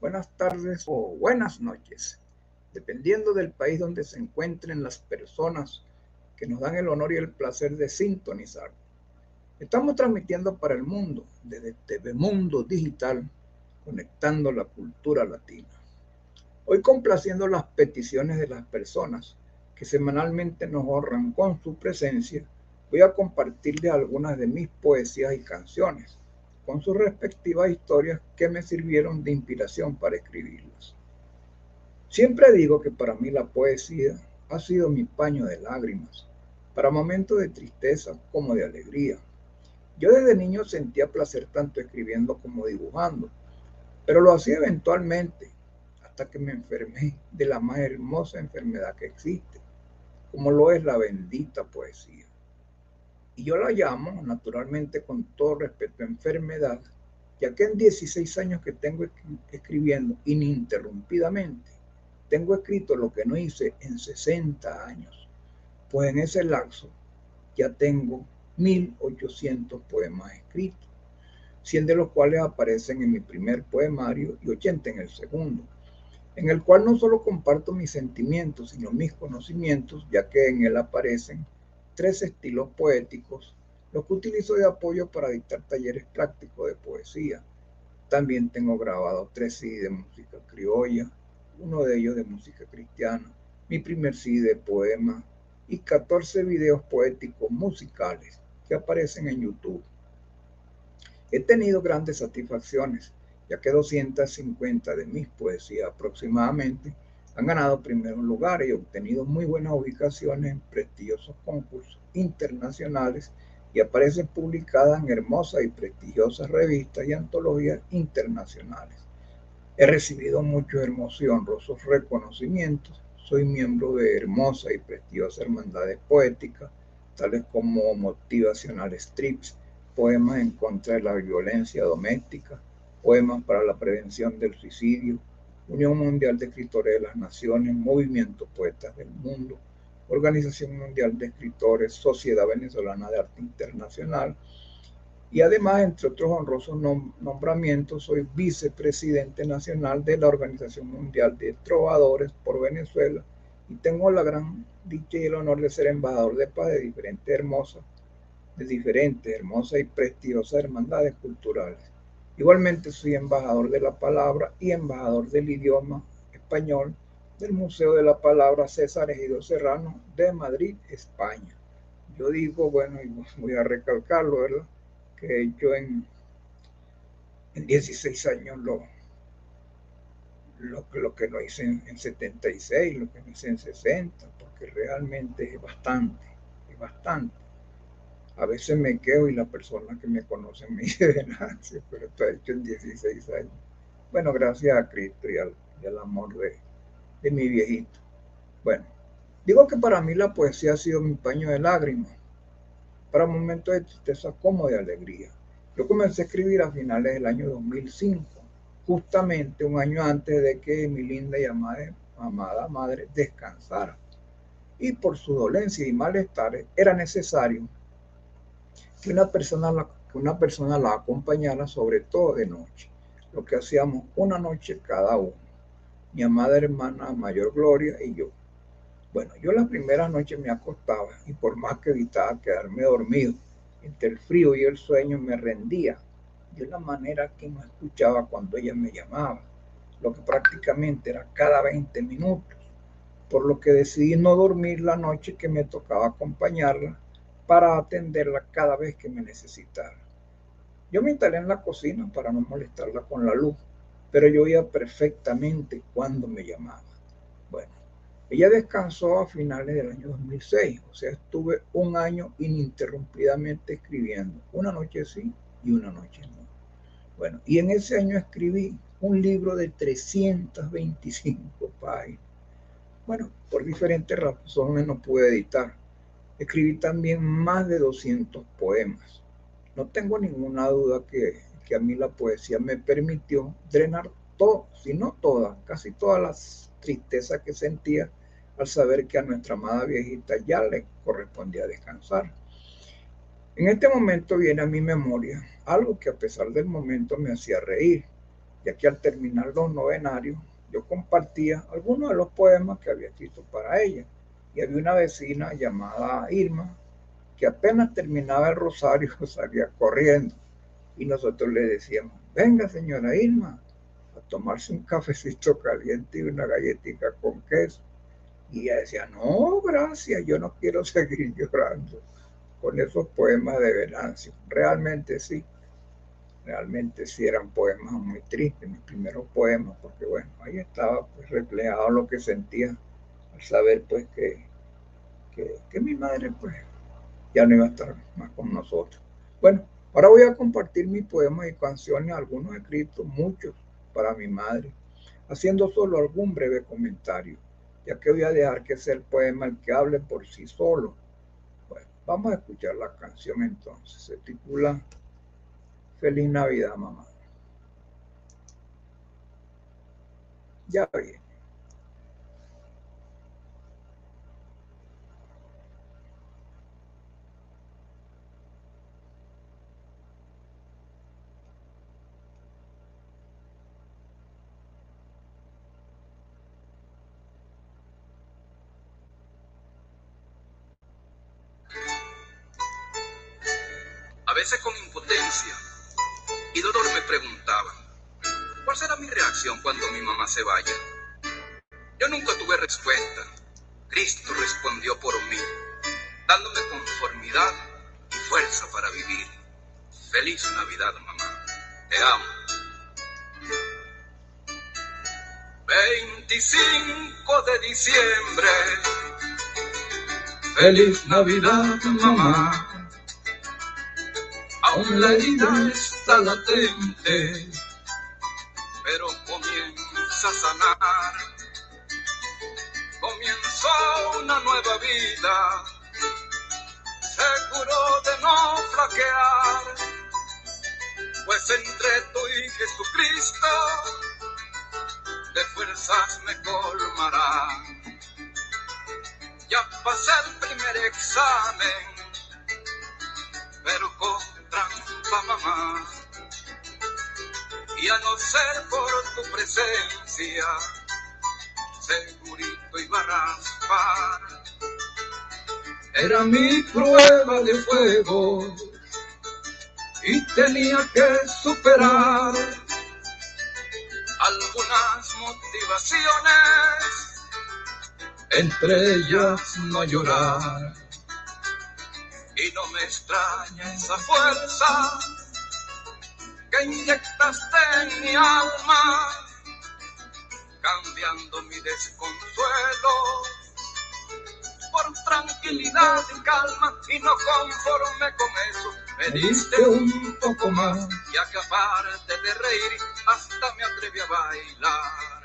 buenas tardes o buenas noches, dependiendo del país donde se encuentren las personas que nos dan el honor y el placer de sintonizar. Estamos transmitiendo para el mundo desde TV Mundo Digital, conectando la cultura latina. Hoy complaciendo las peticiones de las personas que semanalmente nos honran con su presencia, voy a compartirles algunas de mis poesías y canciones con sus respectivas historias que me sirvieron de inspiración para escribirlas. Siempre digo que para mí la poesía ha sido mi paño de lágrimas, para momentos de tristeza como de alegría. Yo desde niño sentía placer tanto escribiendo como dibujando, pero lo hacía eventualmente hasta que me enfermé de la más hermosa enfermedad que existe, como lo es la bendita poesía. Y yo la llamo, naturalmente, con todo respeto, enfermedad, ya que en 16 años que tengo escribiendo ininterrumpidamente, tengo escrito lo que no hice en 60 años. Pues en ese lapso ya tengo 1800 poemas escritos, 100 de los cuales aparecen en mi primer poemario y 80 en el segundo, en el cual no solo comparto mis sentimientos, sino mis conocimientos, ya que en él aparecen tres estilos poéticos, los que utilizo de apoyo para dictar talleres prácticos de poesía. También tengo grabado tres CD de música criolla, uno de ellos de música cristiana, mi primer CD de poemas y 14 videos poéticos musicales que aparecen en YouTube. He tenido grandes satisfacciones, ya que 250 de mis poesías aproximadamente han ganado primeros lugares y obtenido muy buenas ubicaciones en prestigiosos concursos internacionales y aparecen publicadas en hermosas y prestigiosas revistas y antologías internacionales. He recibido muchos hermosos y honrosos reconocimientos. Soy miembro de hermosas y prestigiosas hermandades poéticas, tales como Motivacional Strips, poemas en contra de la violencia doméstica, poemas para la prevención del suicidio, Unión Mundial de Escritores de las Naciones, Movimiento Poetas del Mundo, Organización Mundial de Escritores, Sociedad Venezolana de Arte Internacional. Y además, entre otros honrosos nombramientos, soy vicepresidente nacional de la Organización Mundial de Trovadores por Venezuela y tengo la gran dicha y el honor de ser embajador de paz de diferentes hermosas, de diferentes hermosas y prestigiosas hermandades culturales. Igualmente soy embajador de la palabra y embajador del idioma español del Museo de la Palabra César Ejido Serrano de Madrid, España. Yo digo, bueno, y voy a recalcarlo, ¿verdad? Que yo en, en 16 años lo, lo, lo que no hice en, en 76, lo que no hice en 60, porque realmente es bastante, es bastante. A veces me quedo y la persona que me conoce me dice de Nancy, pero está hecho en 16 años. Bueno, gracias a Cristo y al, amor de, de, mi viejito. Bueno, digo que para mí la poesía ha sido mi paño de lágrimas, para momentos de tristeza como de alegría. Yo comencé a escribir a finales del año 2005, justamente un año antes de que mi linda y amada, amada madre descansara. Y por su dolencia y malestar era necesario que una persona la, que una persona la acompañara, sobre todo de noche. Lo que hacíamos una noche cada uno. Mi amada hermana Mayor Gloria y yo. Bueno, yo la primera noche me acostaba y por más que evitaba quedarme dormido, entre el frío y el sueño me rendía de una manera que no escuchaba cuando ella me llamaba, lo que prácticamente era cada 20 minutos, por lo que decidí no dormir la noche que me tocaba acompañarla para atenderla cada vez que me necesitara. Yo me instalé en la cocina para no molestarla con la luz, pero yo oía perfectamente cuando me llamaba. Bueno, ella descansó a finales del año 2006, o sea, estuve un año ininterrumpidamente escribiendo, una noche sí y una noche no. Bueno, y en ese año escribí un libro de 325 páginas. Bueno, por diferentes razones no pude editar Escribí también más de 200 poemas. No tengo ninguna duda que, que a mí la poesía me permitió drenar todo, si no todas, casi todas las tristezas que sentía al saber que a nuestra amada viejita ya le correspondía descansar. En este momento viene a mi memoria algo que a pesar del momento me hacía reír, ya que al terminar los novenarios yo compartía algunos de los poemas que había escrito para ella. Y había una vecina llamada Irma que apenas terminaba el rosario salía corriendo. Y nosotros le decíamos, venga señora Irma, a tomarse un cafecito caliente y una galletita con queso. Y ella decía, no, gracias, yo no quiero seguir llorando con esos poemas de Venancio. Realmente sí, realmente sí eran poemas muy tristes, mis primeros poemas, porque bueno, ahí estaba pues reflejado lo que sentía saber pues que, que, mi madre pues ya no iba a estar más con nosotros. Bueno, ahora voy a compartir mis poemas y canciones, algunos escritos, muchos para mi madre, haciendo solo algún breve comentario, ya que voy a dejar que sea el poema el que hable por sí solo Vamos a escuchar la canción entonces. Se titula Feliz Navidad, mamá. Ya viene. Veces con impotencia y dolor me preguntaba, ¿cuál será mi reacción cuando mi mamá se vaya? Yo nunca tuve respuesta. Cristo respondió por mí, dándome conformidad y fuerza para vivir. Feliz Navidad, mamá. Te amo. 25 de diciembre. Feliz Navidad, mamá Aún la herida está latente, pero comienza a sanar. Comienza una nueva vida, seguro de no flaquear, pues entre tú y Jesucristo de fuerzas me colmará. Ya pasé el primer examen, pero con trampa, mamá. Y a no ser por tu presencia, segurito iba a raspar. Era mi prueba de fuego y tenía que superar algunas motivaciones, entre ellas no llorar no me extraña esa fuerza que inyectaste en mi alma, cambiando mi desconsuelo por tranquilidad y calma y no conforme con eso me diste un poco más y a que aparte de reír hasta me atreví a bailar.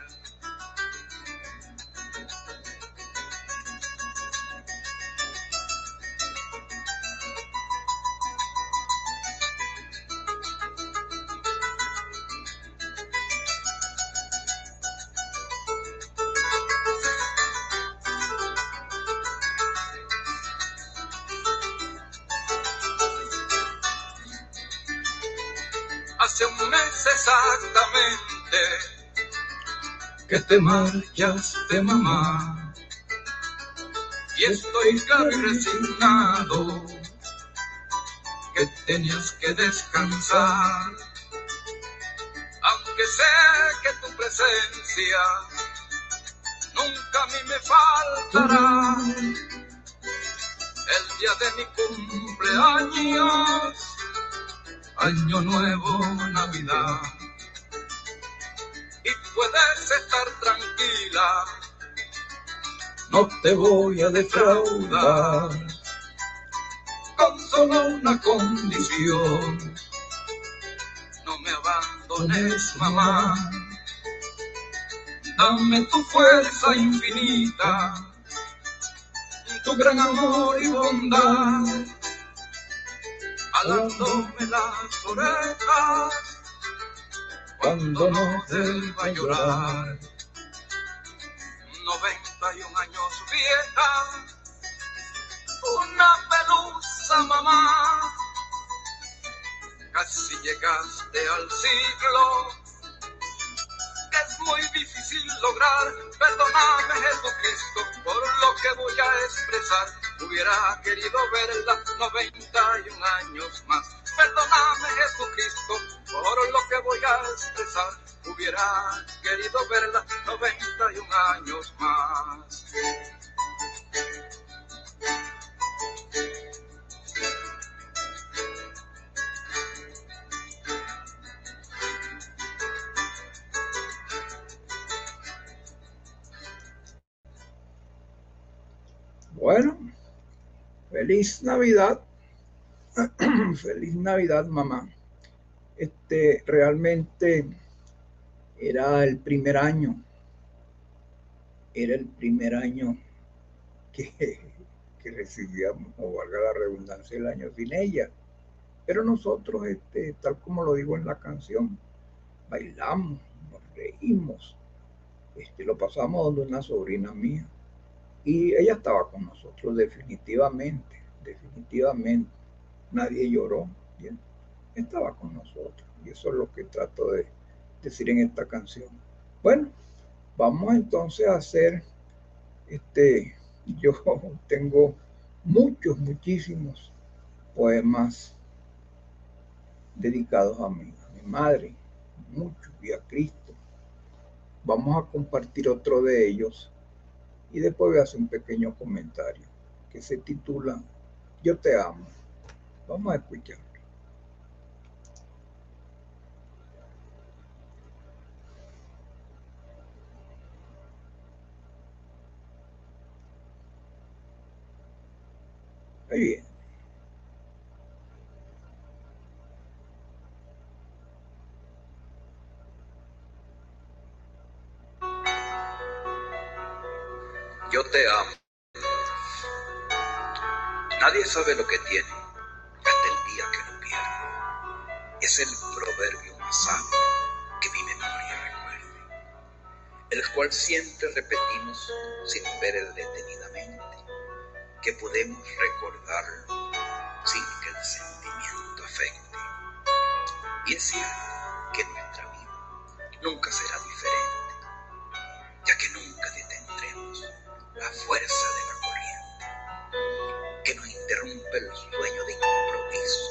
Te marchas de mamá. Y estoy claro resignado que tenías que descansar. Aunque sé que tu presencia nunca a mí me faltará. El día de mi cumpleaños Año Nuevo, Navidad. Puedes estar tranquila, no te voy a defraudar. Con solo una condición, no me abandones, mamá. Dame tu fuerza infinita, tu gran amor y bondad. Jalándome las orejas cuando no vuelva a llorar. 91 años vieja, una pelusa mamá, casi llegaste al siglo es muy difícil lograr. Perdóname, Jesucristo, por lo que voy a expresar. Hubiera querido verla 91 años más. Perdóname, Jesucristo, por lo que voy a expresar. Hubiera querido verla 91 años más. Bueno, feliz Navidad. feliz Navidad, mamá. Este realmente era el primer año. Era el primer año que, que recibíamos, o valga la redundancia, el año sin ella. Pero nosotros, este, tal como lo digo en la canción, bailamos, nos reímos, este, lo pasamos donde una sobrina mía y ella estaba con nosotros definitivamente, definitivamente. Nadie lloró, estaba con nosotros. Y eso es lo que trato de decir en esta canción. Bueno, vamos entonces a hacer, este, yo tengo muchos, muchísimos poemas dedicados a mí, a mi madre, muchos, y a Cristo. Vamos a compartir otro de ellos y después voy a hacer un pequeño comentario que se titula Yo te amo. Vamos a escuchar. Muy. Yo te amo. Nadie sabe lo que tiene Es el proverbio más sabio que mi memoria recuerde, el cual siempre repetimos sin ver detenidamente, que podemos recordarlo sin que el sentimiento afecte. Y es cierto que nuestra vida nunca será diferente, ya que nunca detendremos la fuerza de la corriente, que nos interrumpe el sueño de improviso,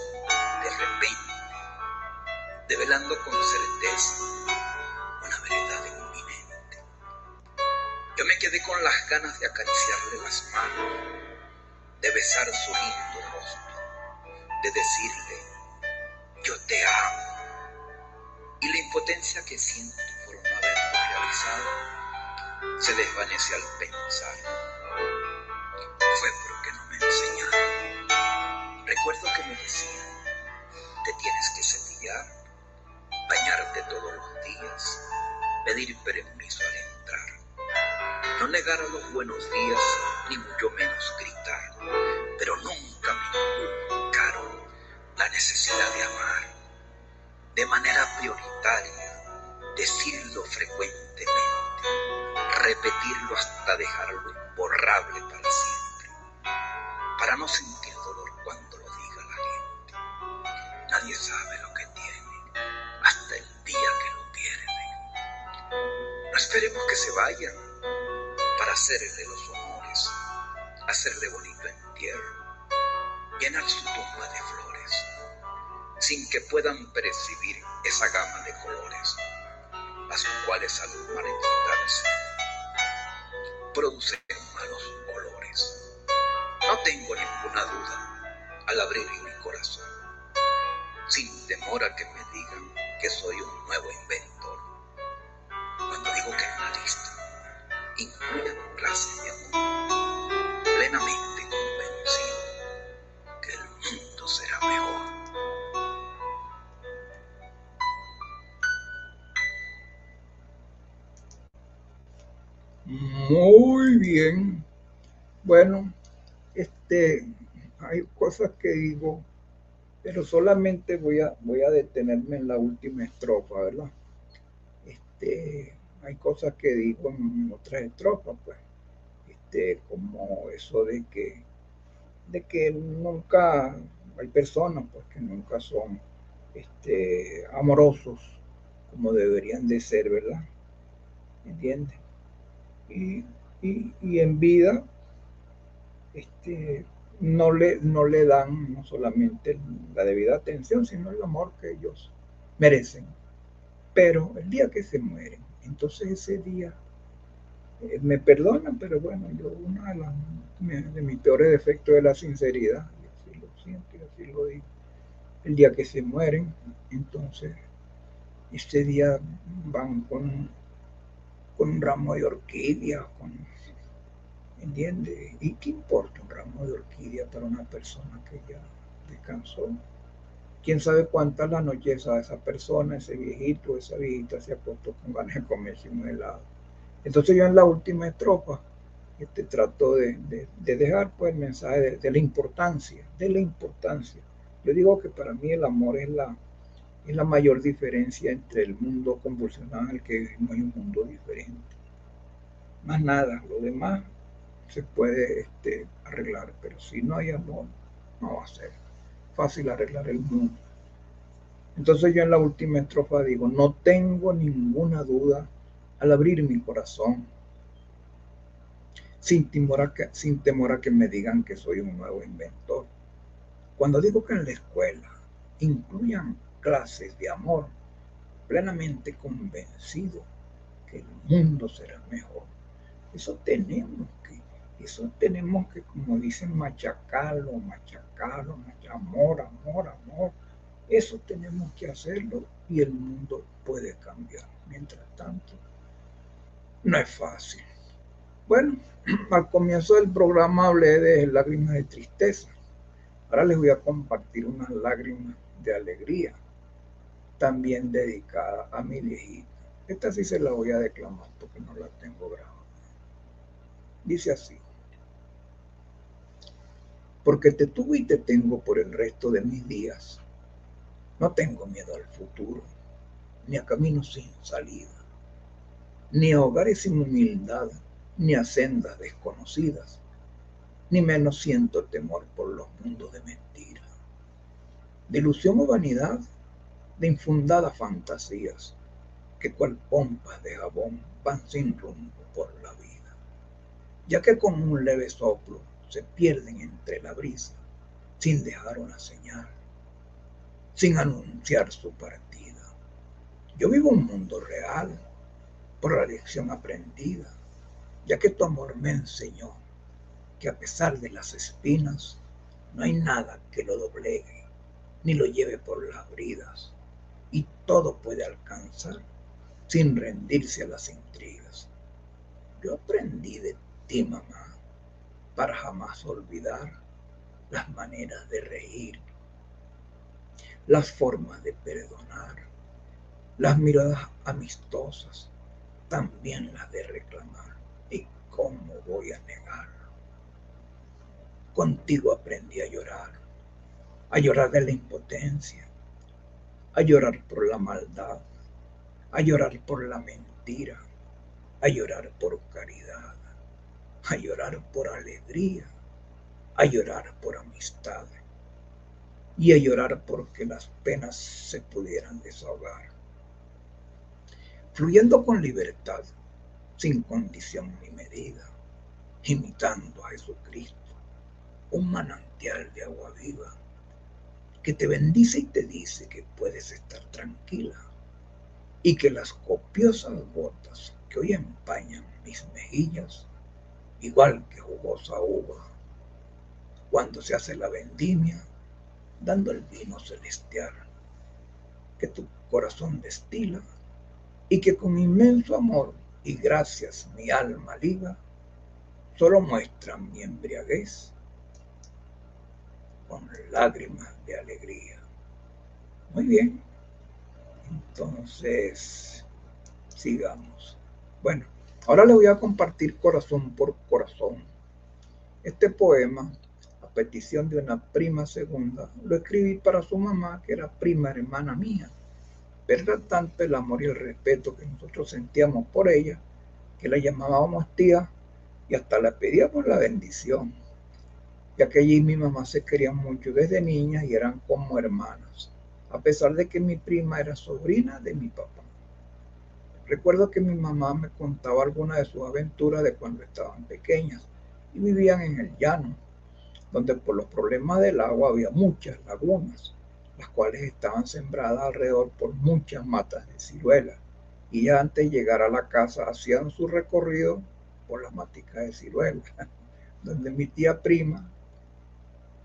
de repente, develando con certeza una verdad inminente. Yo me quedé con las ganas de acariciarle las manos, de besar su lindo rostro, de decirle, yo te amo. Y la impotencia que siento por no haberlo realizado se desvanece al pensar. Fue porque no me enseñaron. Recuerdo que me decían, te tienes que cepillar, bañarte todos los días, pedir permiso al entrar. No negar a los buenos días, ni mucho menos gritar, pero nunca me inculcaron la necesidad de amar. De manera prioritaria, decirlo frecuentemente repetirlo hasta dejarlo imborrable para siempre, para no sentir dolor cuando lo diga la gente. Nadie sabe lo esperemos que se vayan para hacerle los honores, hacerle bonito entierro, llenar su tumba de flores, sin que puedan percibir esa gama de colores, las cuales al marchitarse producen malos olores. No tengo ninguna duda al abrir mi corazón, sin temor a que me digan que soy un nuevo inventor. Cuando digo que en la lista incluye clases de amor, plenamente convencido que el mundo será mejor. Muy bien. Bueno, este, hay cosas que digo, pero solamente voy a, voy a detenerme en la última estrofa, ¿verdad? Este, hay cosas que digo en otras estrofas, pues, este, como eso de que, de que nunca hay personas pues, que nunca son este, amorosos como deberían de ser, ¿verdad? ¿Entiendes? Y, en vida este, no, le, no le dan no solamente la debida atención, sino el amor que ellos merecen. Pero el día que se mueren, entonces ese día eh, me perdonan, pero bueno, yo uno de, de mis peores defectos es la sinceridad, y así lo siento y así lo digo. El día que se mueren, entonces ese día van con, con un ramo de orquídea, con, ¿entiendes? ¿Y qué importa un ramo de orquídea para una persona que ya descansó? Quién sabe cuántas la noche a esa persona, ese viejito, esa viejita se acostó con ganas de comerse un helado. Entonces yo en la última estrofa este, trato de, dejar pues el mensaje de, la importancia, de la importancia. Yo digo que para mí el amor es la, es la mayor diferencia entre el mundo convulsional que no hay un mundo diferente. Más nada, lo demás se puede este, arreglar, pero si no hay amor, no va a ser fácil arreglar el mundo. Entonces yo en la última estrofa digo, no tengo ninguna duda al abrir mi corazón, sin temor, a que, sin temor a que me digan que soy un nuevo inventor. Cuando digo que en la escuela incluyan clases de amor, plenamente convencido que el mundo será mejor. Eso tenemos eso tenemos que, como dicen, machacarlo, machacarlo, amor, amor, amor. Eso tenemos que hacerlo y el mundo puede cambiar. Mientras tanto, no es fácil. Bueno, al comienzo del programa hablé de lágrimas de tristeza. Ahora les voy a compartir unas lágrimas de alegría, también dedicada a mi viejita. Esta sí se la voy a declamar porque no la tengo grabada. Dice así porque te tuve y te tengo por el resto de mis días. No tengo miedo al futuro, ni a caminos sin salida, ni a hogares sin humildad, ni a sendas desconocidas, ni menos siento temor por los mundos de mentira, de ilusión o vanidad, de infundadas fantasías, que cual pompas de jabón van sin rumbo por la vida, ya que con un leve soplo se pierden entre la brisa sin dejar una señal, sin anunciar su partida. Yo vivo un mundo real por la lección aprendida, ya que tu amor me enseñó que a pesar de las espinas, no hay nada que lo doblegue ni lo lleve por las bridas, y todo puede alcanzar sin rendirse a las intrigas. Yo aprendí de ti, mamá, para jamás olvidar las maneras de reír, las formas de perdonar, las miradas amistosas, también las de reclamar. ¿Y cómo voy a negarlo? Contigo aprendí a llorar, a llorar de la impotencia, a llorar por la maldad, a llorar por la mentira, a llorar por caridad a llorar por alegría, a llorar por amistad y a llorar porque las penas se pudieran desahogar. Fluyendo con libertad, sin condición ni medida, imitando a Jesucristo, un manantial de agua viva que te bendice y te dice que puedes estar tranquila y que las copiosas gotas que hoy empañan mis mejillas igual que jugosa uva, cuando se hace la vendimia, dando el vino celestial que tu corazón destila y que con inmenso amor y gracias mi alma liga, solo muestra mi embriaguez con lágrimas de alegría. Muy bien, entonces sigamos. Bueno. Ahora les voy a compartir corazón por corazón. Este poema, a petición de una prima segunda, lo escribí para su mamá, que era prima hermana mía, pero era tanto el amor y el respeto que nosotros sentíamos por ella, que la llamábamos tía y hasta la pedíamos la bendición, ya que ella y mi mamá se querían mucho desde niñas y eran como hermanas, a pesar de que mi prima era sobrina de mi papá. Recuerdo que mi mamá me contaba algunas de sus aventuras de cuando estaban pequeñas y vivían en el llano, donde por los problemas del agua había muchas lagunas las cuales estaban sembradas alrededor por muchas matas de ciruela. Y antes de llegar a la casa hacían su recorrido por las maticas de ciruela, donde mi tía prima,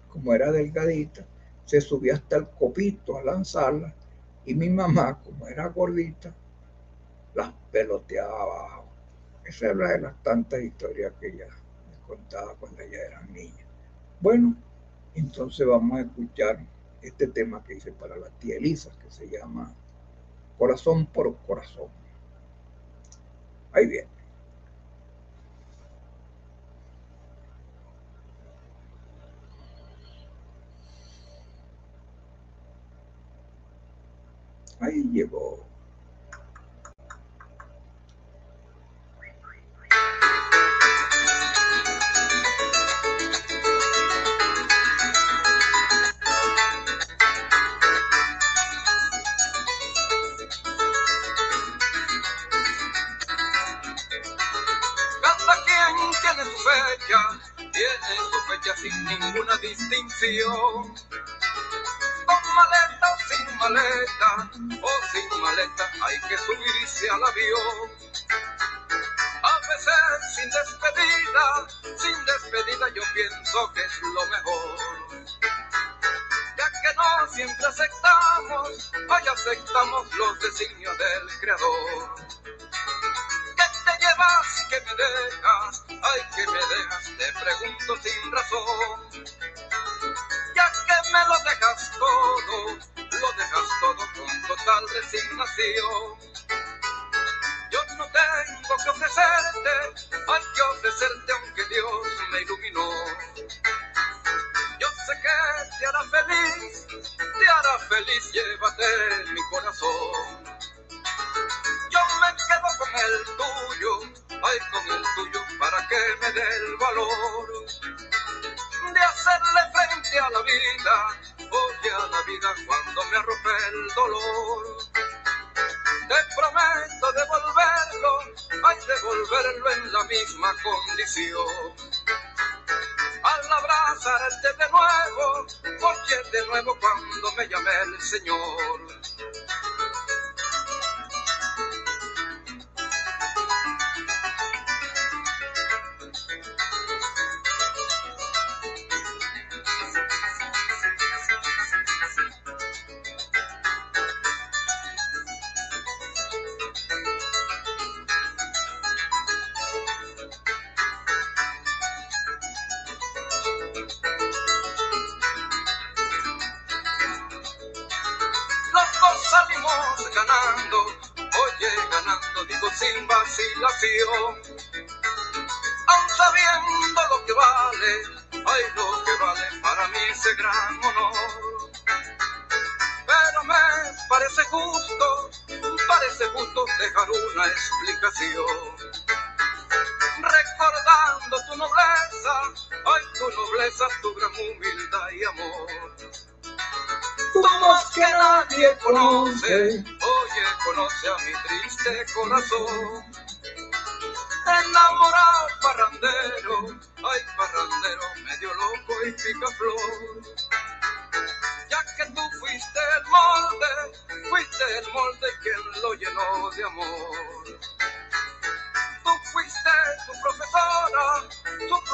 como era delgadita, se subía hasta el copito a lanzarla y mi mamá, como era gordita, las peloteaba abajo. Esa es una de las tantas historias que ella me contaba cuando ella era niña. Bueno, entonces vamos a escuchar este tema que hice para la tía Elisa, que se llama Corazón por Corazón. Ahí viene. Ahí llegó. Sin ninguna distinción. Con maleta o sin maleta, o sin maleta, hay que subirse al avión. A veces sin despedida, sin despedida yo pienso que es lo mejor. Ya que no siempre aceptamos, hoy aceptamos los designios del Creador llevas que me dejas? Ay, que me dejas, te pregunto sin razón. Ya que me lo dejas todo, lo dejas todo con total resignación. Yo no tengo que ofrecerte, hay que ofrecerte aunque Dios me iluminó. Yo sé que te hará feliz, te hará feliz, llévate mi corazón yo me quedo con el tuyo, ay con el tuyo, para que me dé el valor de hacerle frente a la vida, oye a la vida cuando me arrope el dolor. Te prometo devolverlo, ay devolverlo en la misma condición. Al abrazarte de nuevo, oye de nuevo cuando me llame el Señor.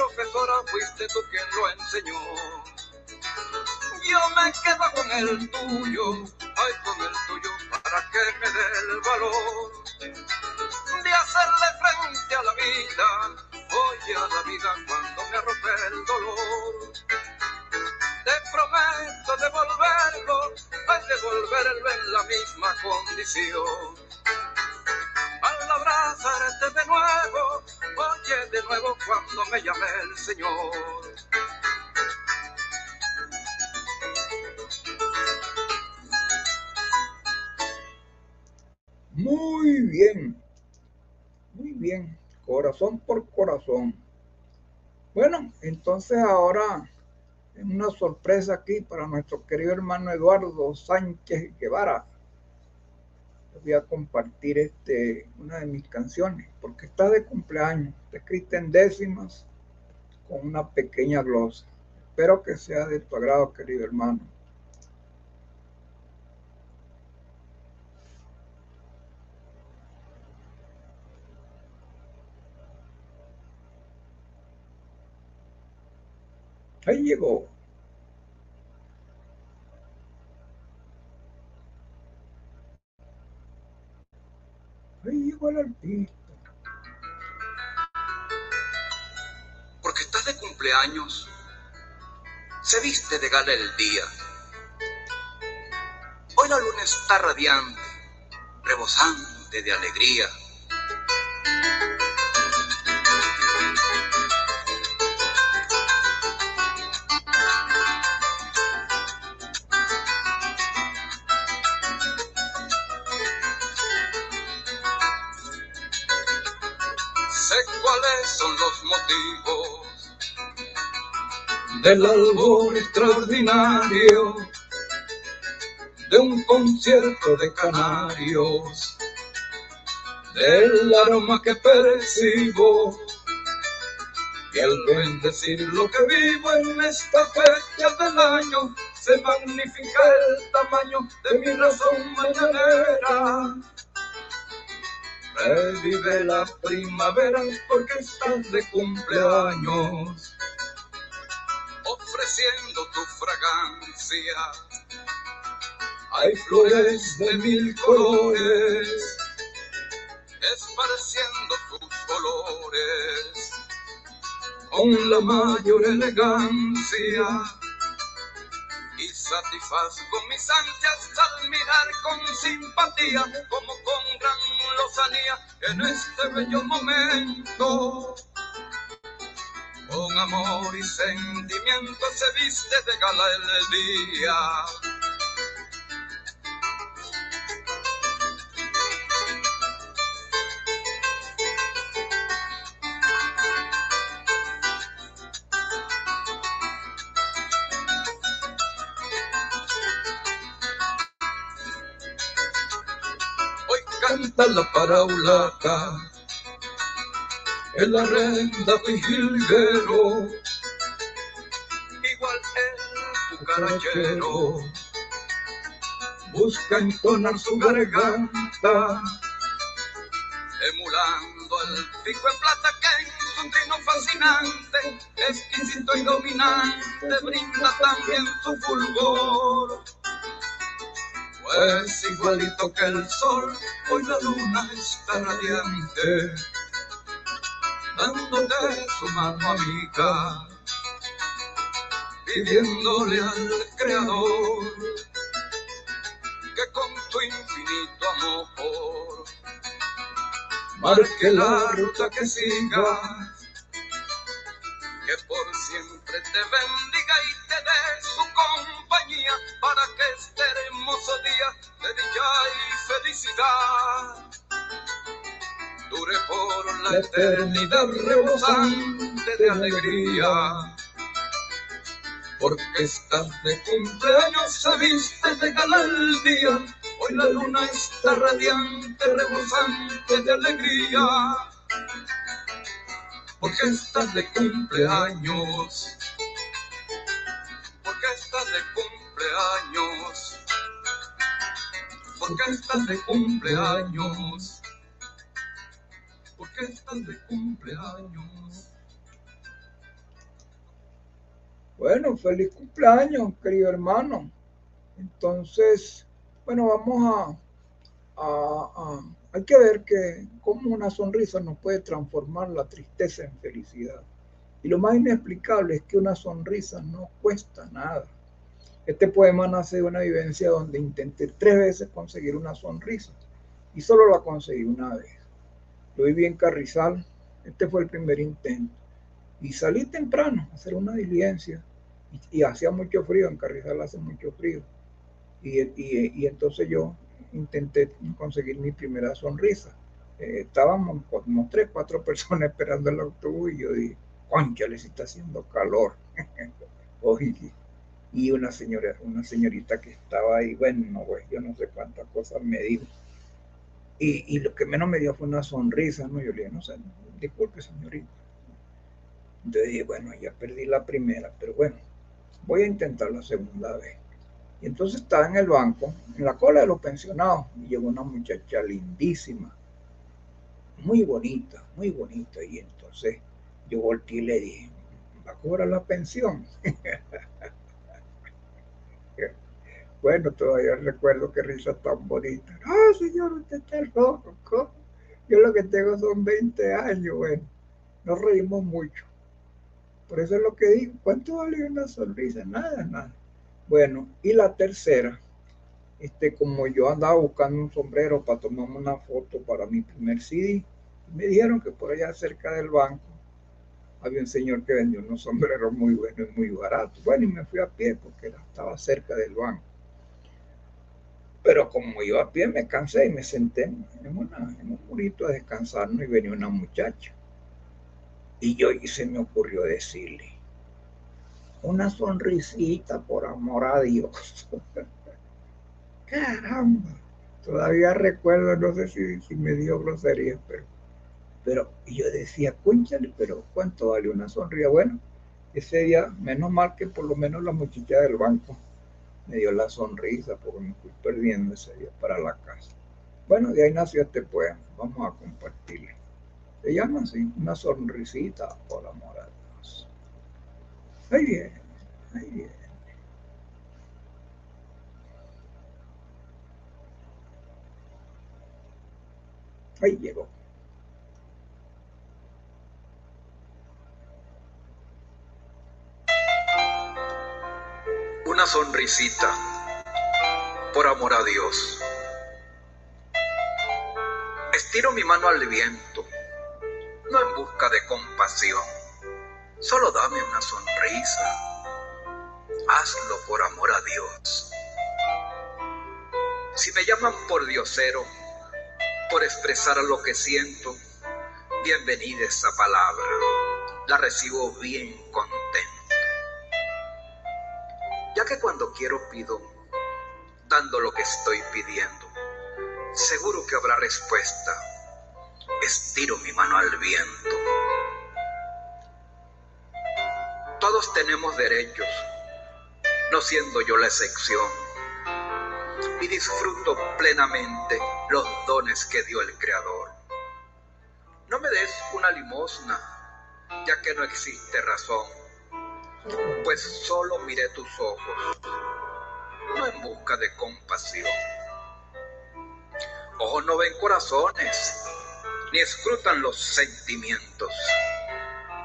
Profesora fuiste tú quien lo enseñó. Yo me quedo con el tuyo, ay con el tuyo, para que me dé el valor de hacerle frente a la vida, oye a la vida cuando me arrope el dolor. Te prometo devolverlo, ay devolverlo en la misma condición. De nuevo cuando me llame el Señor. Muy bien, muy bien, corazón por corazón. Bueno, entonces ahora es una sorpresa aquí para nuestro querido hermano Eduardo Sánchez Guevara. Voy a compartir este, una de mis canciones, porque está de cumpleaños, está escrita en décimas con una pequeña glosa. Espero que sea de tu agrado, querido hermano. Ahí llegó. Artista. Porque estás de cumpleaños. Se viste de gala el día. Hoy la luna está radiante, rebosante de alegría. Del albor extraordinario de un concierto de canarios, del aroma que percibo y al bendecir lo que vivo en esta fecha del año, se magnifica el tamaño de mi razón mañanera Revive la primavera porque estás de cumpleaños. Ofreciendo tu fragancia. Hay flores de mil colores. Esparciendo tus colores. Con la mayor elegancia satisfazgo mis ansias al mirar con simpatía, como con gran lozanía, en este bello momento. Con amor y sentimiento se viste de gala el día. canta la paraulata, el arrenda vigilguero, igual el cucarachero, busca entonar su garganta, emulando el pico de plata que en su trino fascinante, exquisito y dominante, brinda también su fulgor. Pues igualito que el sol, hoy la luna está radiante, dándote su mano amiga, pidiéndole al Creador que con tu infinito amor marque la ruta que sigas, que por siempre te bendiga y te dé su compañía para que este hermoso día de dicha y felicidad dure por la eternidad rebosante de alegría. Porque estás de cumpleaños, se viste de gala el día. Hoy la luna está radiante, rebosante de alegría. Porque estás de cumpleaños estás de cumpleaños? ¿Por qué estás de cumpleaños? ¿Por qué estás de cumpleaños? Bueno, feliz cumpleaños, querido hermano. Entonces, bueno, vamos a, a, hay que ver que cómo una sonrisa nos puede transformar la tristeza en felicidad. Y lo más inexplicable es que una sonrisa no cuesta nada. Este poema nace de una vivencia donde intenté tres veces conseguir una sonrisa y solo la conseguí una vez. Lo viví en Carrizal, este fue el primer intento. Y salí temprano a hacer una diligencia y, hacía mucho frío, en Carrizal hace mucho frío. Y, y, entonces yo intenté conseguir mi primera sonrisa. Eh, estábamos como tres, cuatro personas esperando el autobús y yo dije, concha, les está haciendo calor. y una señora, una señorita que estaba ahí, bueno, pues yo no sé cuántas cosas me dijo. Y, lo que menos me dio fue una sonrisa, ¿no? Yo le dije, no sé, disculpe señorita. Entonces dije, bueno, ya perdí la primera, pero bueno, voy a intentar la segunda vez. Y entonces estaba en el banco, en la cola de los pensionados, y llegó una muchacha lindísima, muy bonita, muy bonita. Y entonces yo volteé y le dije, ¿va a cobrar la pensión? bueno, todavía recuerdo que risa tan bonita. Ah, señor, usted está loco. Yo lo que tengo son 20 años. Bueno, nos reímos mucho. Por eso es lo que digo. ¿Cuánto vale una sonrisa? Nada, nada. Bueno, y la tercera, este, como yo andaba buscando un sombrero para tomarme una foto para mi primer CD, me dijeron que por allá cerca del banco había un señor que vendía unos sombreros muy buenos y muy baratos. Bueno, y me fui a pie porque estaba cerca del banco. Pero como iba a pie, me cansé y me senté en, un murito a descansar y venía una muchacha. Y yo y se me ocurrió decirle, una sonrisita por amor a Dios. Caramba, todavía recuerdo, no sé si, me dio grosería, pero, pero yo decía, cúnchale, pero ¿cuánto vale una sonrisa? Bueno, ese día, menos mal que por lo menos la muchacha del banco me dio la sonrisa porque me fui perdiendo ese día para la casa. Bueno, de ahí nació este poema, vamos a compartirlo. Se llama así, una sonrisita por amor a Dios. Ahí viene, ahí viene. Ahí llegó. Una sonrisita, por amor a Dios. Estiro mi mano al viento no en busca de compasión. Solo dame una sonrisa. Hazlo por amor a Dios. Si me llaman por diosero, por expresar lo que siento, bienvenida esa palabra. La recibo bien contento. Ya que cuando quiero pido, dando lo que estoy pidiendo, seguro que habrá respuesta estiro mi mano al viento. Todos tenemos derechos, no siendo yo la excepción. Y disfruto plenamente los dones que dio el Creador. No me des una limosna, ya que no existe razón, pues solo miré tus ojos, no en busca de compasión. Ojos no ven corazones, ni escrutan los sentimientos.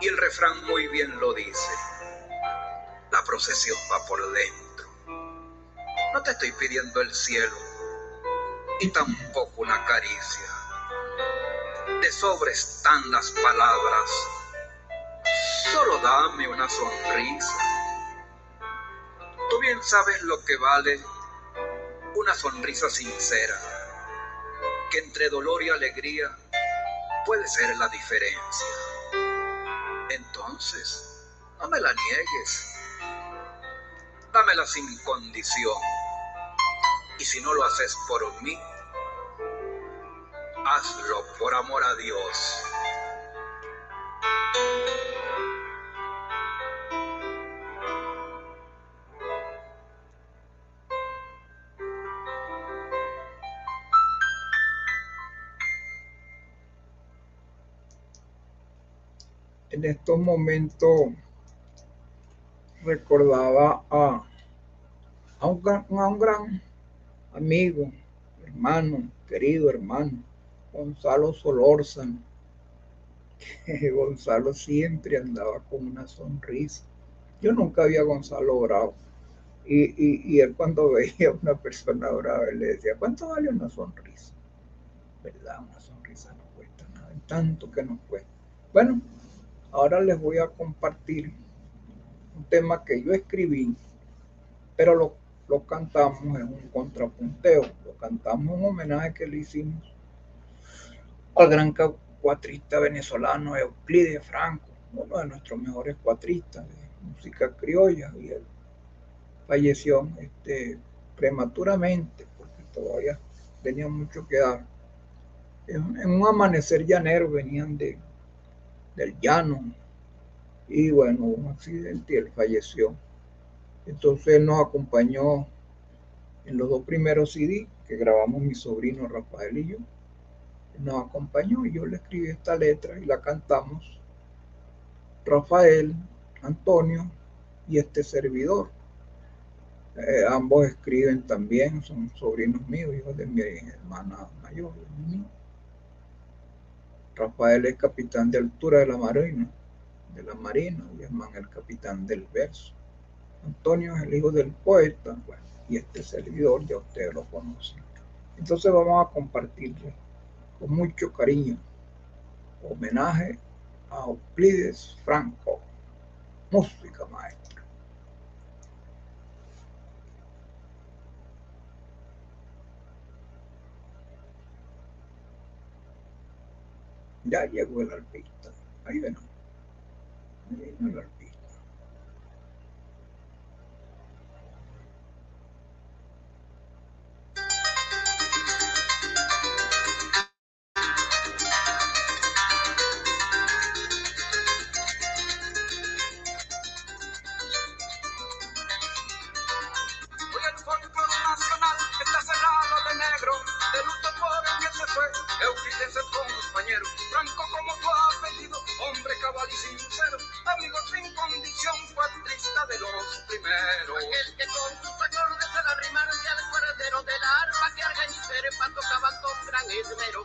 Y el refrán muy bien lo dice. La procesión va por dentro. No te estoy pidiendo el cielo y tampoco una caricia. De sobre están las palabras. Solo dame una sonrisa. Tú bien sabes lo que vale una sonrisa sincera, que entre dolor y alegría puede ser la diferencia. Entonces, no me la niegues. Dámela sin condición. Y si no lo haces por mí, hazlo por amor a Dios. Estos momentos recordaba a, a, un, a un gran amigo, hermano, querido hermano, Gonzalo Solórzano, que Gonzalo siempre andaba con una sonrisa. Yo nunca había Gonzalo bravo. Y, y, él cuando veía a una persona brava, le decía, ¿cuánto vale una sonrisa? ¿Verdad? Una sonrisa no cuesta nada, tanto que nos cuesta. Bueno, Ahora les voy a compartir un tema que yo escribí, pero lo lo cantamos en un contrapunteo, lo cantamos en homenaje que le hicimos al gran cuatrista venezolano Euclides Franco, uno de nuestros mejores cuatristas de música criolla, y él falleció este, prematuramente porque todavía tenía mucho que dar. En un amanecer llanero venían de, del llano y bueno, hubo un accidente y él falleció. Entonces nos acompañó en los dos primeros CD que grabamos mi sobrino Rafael y yo. nos acompañó y yo le escribí esta letra y la cantamos. Rafael, Antonio y este servidor. Eh, ambos escriben también, son sobrinos míos, hijos de mi hermana mayor. Rafael es capitán de altura de la Marina, de la Marina, y es el capitán del verso. Antonio es el hijo del poeta, y este servidor ya ustedes lo conocen. Entonces vamos a compartirle con mucho cariño homenaje a Euclides Franco, música maestra. Ya llegó el artista. Ahí ven. Ahí compañero, blanco como tu apellido, hombre cabal y sincero, amigo sin condición, patrista de los primeros. Aquel que con sus acordes se la rimaron y al cuerdero del arpa que argan y tocaba con gran esmero.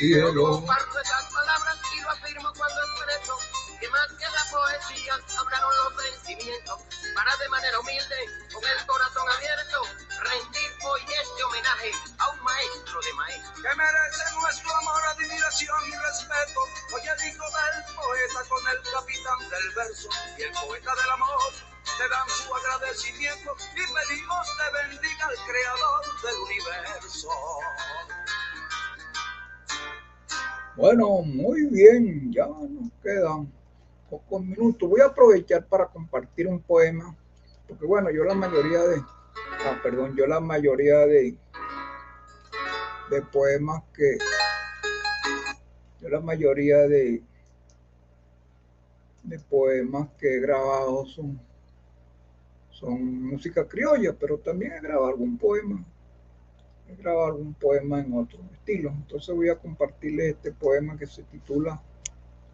palabras pocos minutos. Voy a aprovechar para compartir un poema, porque bueno, yo la mayoría de, ah, perdón, yo la mayoría de, de poemas que, yo la mayoría de, de poemas que he grabado son, son música criolla, pero también he grabado algún poema grabar un poema en otro estilo. Entonces voy a compartirles este poema que se titula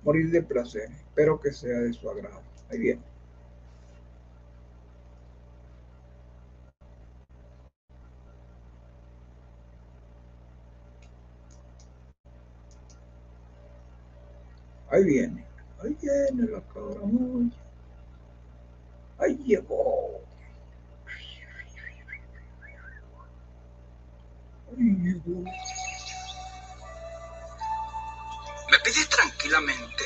Morir de placer. Espero que sea de su agrado. Ahí viene. Ahí viene. Ahí viene la cabra Ahí llegó. Me pide tranquilamente,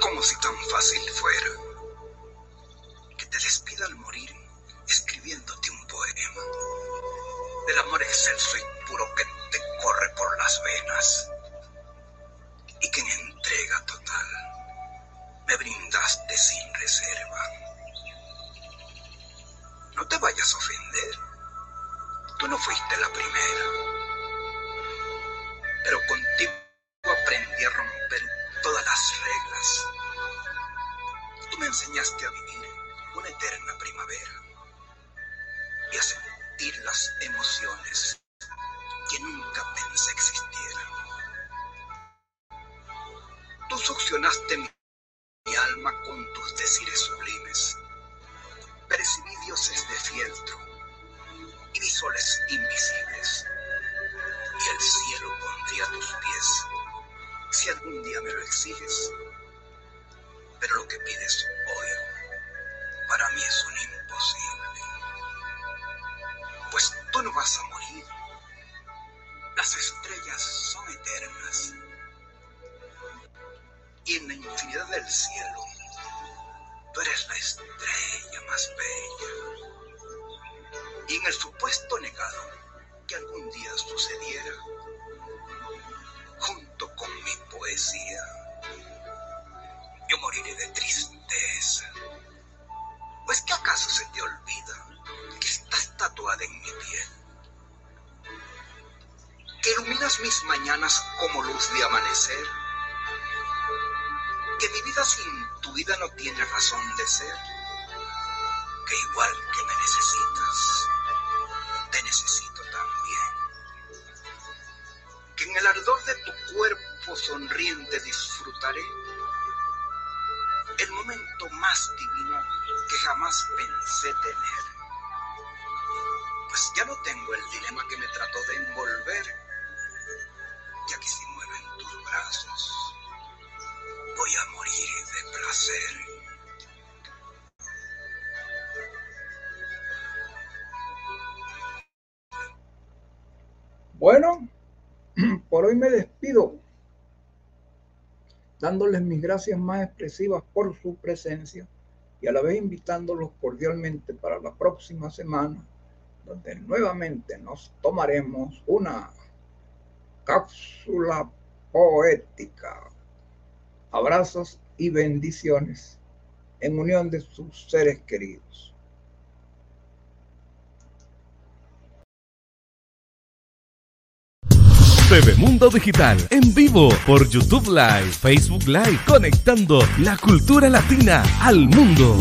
como si tan fácil fuera, que te despida al morir escribiéndote un poema del amor excelso y puro que te corre por las venas y que en entrega total me brindaste sin reserva. No te vayas a ofender Tú no fuiste la primera, pero contigo a vivir una eterna primavera Que igual que me necesitas, te necesito también. Que en el ardor de tu cuerpo sonriente disfrutaré el momento más divino que jamás pensé tener. Pues ya no tengo el dilema que me trató de envolver, ya que si muero tus brazos, voy a morir de placer. Por hoy me despido, dándoles mis gracias más expresivas por su presencia y a la vez invitándolos cordialmente para la próxima semana, donde nuevamente nos tomaremos una cápsula poética. Abrazos y bendiciones en unión de sus seres queridos. TV Mundo Digital en vivo por YouTube Live, Facebook Live, conectando la cultura latina al mundo.